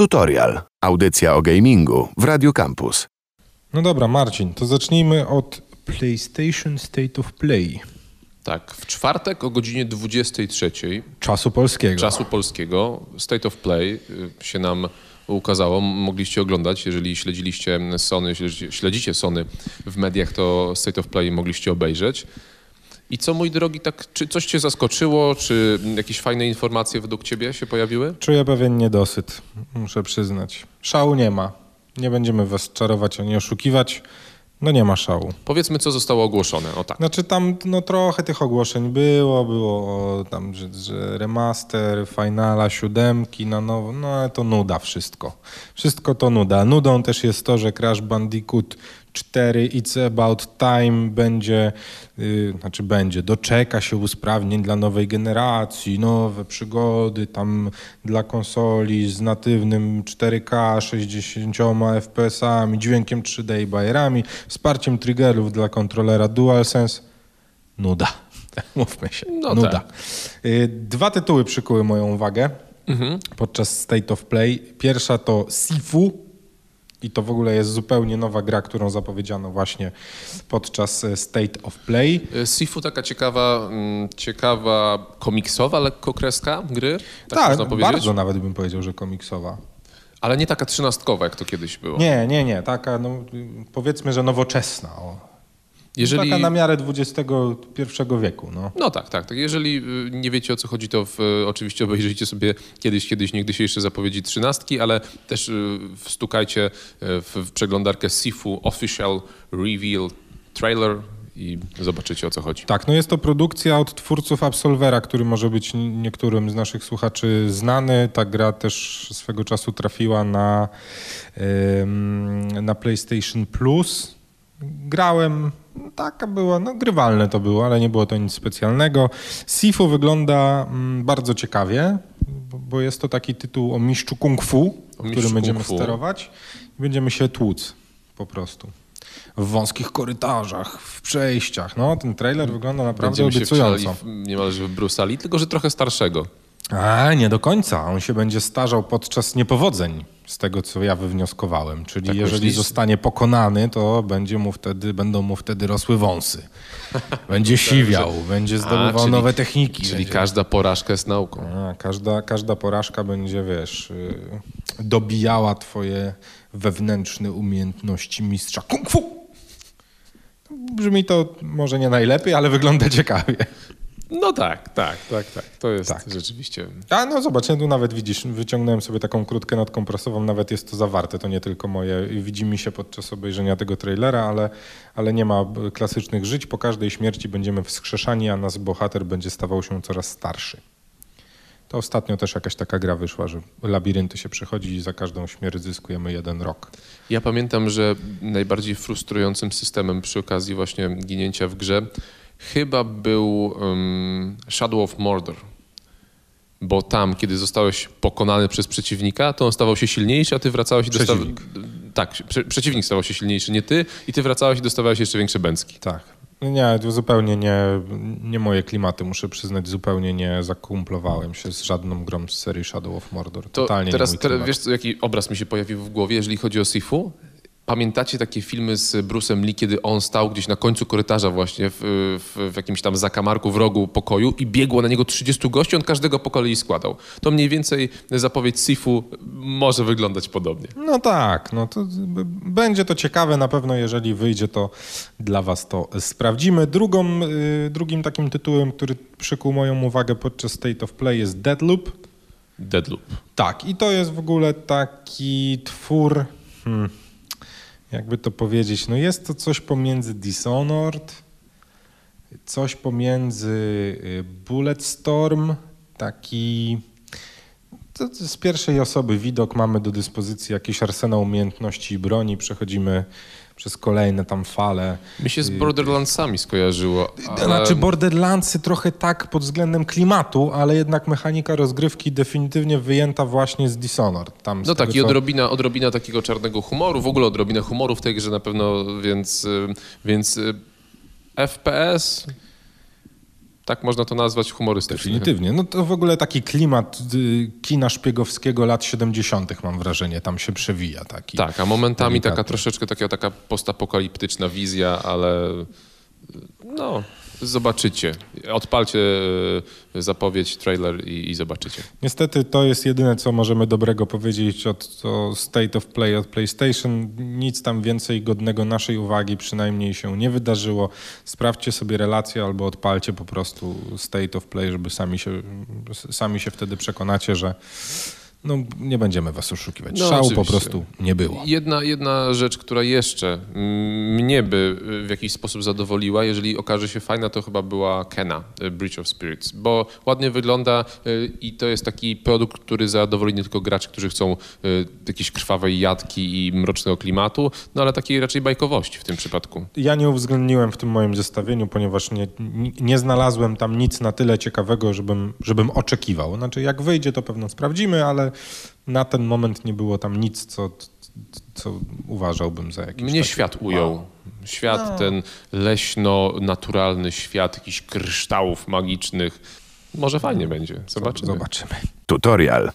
Tutorial. Audycja o gamingu w Radio Campus. No dobra, Marcin, to zacznijmy od PlayStation State of Play. Tak, w czwartek o godzinie 23 Czasu polskiego. czasu polskiego State of Play y, się nam ukazało. Mogliście oglądać, jeżeli śledziliście Sony, śledzicie- śledzicie Sony w mediach, to State of Play mogliście obejrzeć. I co, mój drogi, tak, czy coś cię zaskoczyło, czy jakieś fajne informacje według ciebie się pojawiły? Czuję pewien niedosyt, muszę przyznać. Szału nie ma. Nie będziemy was czarować ani oszukiwać. No nie ma szału. Powiedzmy, co zostało ogłoszone. O tak. Znaczy tam no trochę tych ogłoszeń było, było tam, że, że remaster, finala, siódemki na nowo, no ale to nuda wszystko. Wszystko to nuda. Nudą też jest to, że Crash Bandicoot 4 It's About Time będzie, yy, znaczy będzie, doczeka się usprawnień dla nowej generacji, nowe przygody tam dla konsoli z natywnym 4K, 60 FPS-ami, dźwiękiem 3D i bajerami, wsparciem triggerów dla kontrolera DualSense. Nuda. Mówmy się. No Nuda. tak. Dwa tytuły przykuły moją uwagę podczas State of Play. Pierwsza to Sifu. I to w ogóle jest zupełnie nowa gra, którą zapowiedziano właśnie podczas e, State of Play. Y, Sifu taka ciekawa, mm, ciekawa komiksowa lekko kreska gry, tak, Tak, bardzo nawet bym powiedział, że komiksowa. Ale nie taka trzynastkowa, jak to kiedyś było. Nie, nie, nie. Taka, no, powiedzmy, że nowoczesna. O. Jeżeli... Taka na miarę XXI wieku. No. No tak, tak, tak. Jeżeli y, nie wiecie o co chodzi, to w, y, oczywiście obejrzyjcie sobie kiedyś, kiedyś, niegdysiejsze zapowiedzi trzynastki, ale też y, wstukajcie w, w przeglądarkę Sifu Official Reveal Trailer i zobaczycie o co chodzi. Tak, no jest to produkcja od twórców Absolvera, który może być niektórym z naszych słuchaczy znany. Ta gra też swego czasu trafiła na, na PlayStation Plus. Grałem, taka była, no grywalne to było, ale nie było to nic specjalnego. Sifu wygląda mm, bardzo ciekawie, bo, jest to taki tytuł o mistrzu kung fu, O którym będziemy fu. sterować i będziemy się tłuc po prostu. W wąskich korytarzach, w przejściach. No, ten trailer wygląda naprawdę Będziemy się obiecująco. w, niemalże w Bruce'a Lee, tylko że trochę starszego. A, nie do końca. On się będzie starzał podczas niepowodzeń, z tego co ja wywnioskowałem. Czyli Tak jeżeli myślisz? zostanie pokonany, to będzie mu wtedy, będą mu wtedy rosły wąsy. Będzie siwiał, będzie zdobywał czyli- nowe techniki. Czyli będzie... każda porażka jest nauką. A, każda, każda porażka będzie, wiesz, y, dobijała twoje wewnętrzne umiejętności mistrza kung fu. Brzmi to może nie najlepiej, ale wygląda ciekawie. No tak, tak, tak, tak. To jest Tak. rzeczywiście... A no zobacz, ja tu nawet widzisz, wyciągnąłem sobie taką krótkę nadkompresową, nawet jest to zawarte, to nie tylko moje, widzi mi się podczas obejrzenia tego trailera, ale, ale nie ma klasycznych żyć, po każdej śmierci będziemy wskrzeszani, a nasz bohater będzie stawał się coraz starszy. To ostatnio też jakaś taka gra wyszła, że labirynty się przechodzi i za każdą śmierć zyskujemy jeden rok. Ja pamiętam, że najbardziej frustrującym systemem przy okazji właśnie ginięcia w grze chyba był um, Shadow of Mordor. Bo tam, kiedy zostałeś pokonany przez przeciwnika, to on stawał się silniejszy, a ty wracałeś i dostawałeś... Tak, prze- przeciwnik stawał się silniejszy, nie ty, i ty wracałeś i dostawałeś jeszcze większe bęcki. Tak. Nie, zupełnie nie, nie moje klimaty, muszę przyznać, zupełnie nie zakumplowałem się z żadną grą z serii Shadow of Mordor. To Totalnie teraz, nie mój teraz wiesz, co, jaki obraz mi się pojawił w głowie, jeżeli chodzi o Sifu? Pamiętacie takie filmy z Bruce'em Lee, kiedy on stał gdzieś na końcu korytarza właśnie w, w, w jakimś tam zakamarku w rogu pokoju i biegło na niego 30 gości, on każdego po kolei składał. To mniej więcej zapowiedź Sifu może wyglądać podobnie. No tak, no to będzie to ciekawe na pewno, jeżeli wyjdzie to dla was to sprawdzimy. Drugą, y, drugim takim tytułem, który przykuł moją uwagę podczas State of Play jest Deadloop. Deadloop. Tak, i to jest w ogóle taki twór, hmm, jakby to powiedzieć, no jest to coś pomiędzy Dishonored, coś pomiędzy y, Bulletstorm, taki z pierwszej osoby widok, mamy do dyspozycji jakiś arsenał umiejętności i broni, przechodzimy przez kolejne tam fale. Mi się z Borderlandsami skojarzyło. Ale... Znaczy Borderlandsy trochę tak pod względem klimatu, ale jednak mechanika rozgrywki definitywnie wyjęta właśnie z Dishonored. Tam z No tak, tego, i co- odrobina, odrobina takiego czarnego humoru, w ogóle odrobina humoru w tej grze na pewno, więc, y, więc y, FPS tak można to nazwać humorystyczny. Definitywnie. No to w ogóle taki klimat y, kina szpiegowskiego lat 70. mam wrażenie, tam się przewija taki. Tak, a momentami taka delikatny. troszeczkę taka, taka postapokaliptyczna wizja, ale no, zobaczycie. Odpalcie e, zapowiedź, trailer i, i zobaczycie. Niestety to jest jedyne, co możemy dobrego powiedzieć od o State of Play od PlayStation. Nic tam więcej godnego naszej uwagi przynajmniej się nie wydarzyło. Sprawdźcie sobie relację albo odpalcie po prostu State of Play, żeby sami się, sami się wtedy przekonacie, że no, nie będziemy was oszukiwać. No, Szału po oczywiście. prostu nie było. Jedna, jedna rzecz, która jeszcze mnie by w jakiś sposób zadowoliła, jeżeli okaże się fajna, to chyba była Kena, e, Breach of Spirits, bo ładnie wygląda e, i to jest taki produkt, który zadowoli nie tylko graczy, którzy chcą jakiejś krwawej jadki i mrocznego klimatu, no ale takiej raczej bajkowości w tym przypadku. Ja nie uwzględniłem w tym moim zestawieniu, ponieważ nie, nie- nie znalazłem tam nic na tyle ciekawego, żebym, żebym oczekiwał. Znaczy, jak wyjdzie, to pewno sprawdzimy, ale na ten moment nie było tam nic, co, co uważałbym za jakiś. Mnie taki- świat ujął. Świat ten leśno-naturalny świat jakichś kryształów magicznych. Może fajnie będzie. Zobaczymy. Zobaczymy. Tutorial.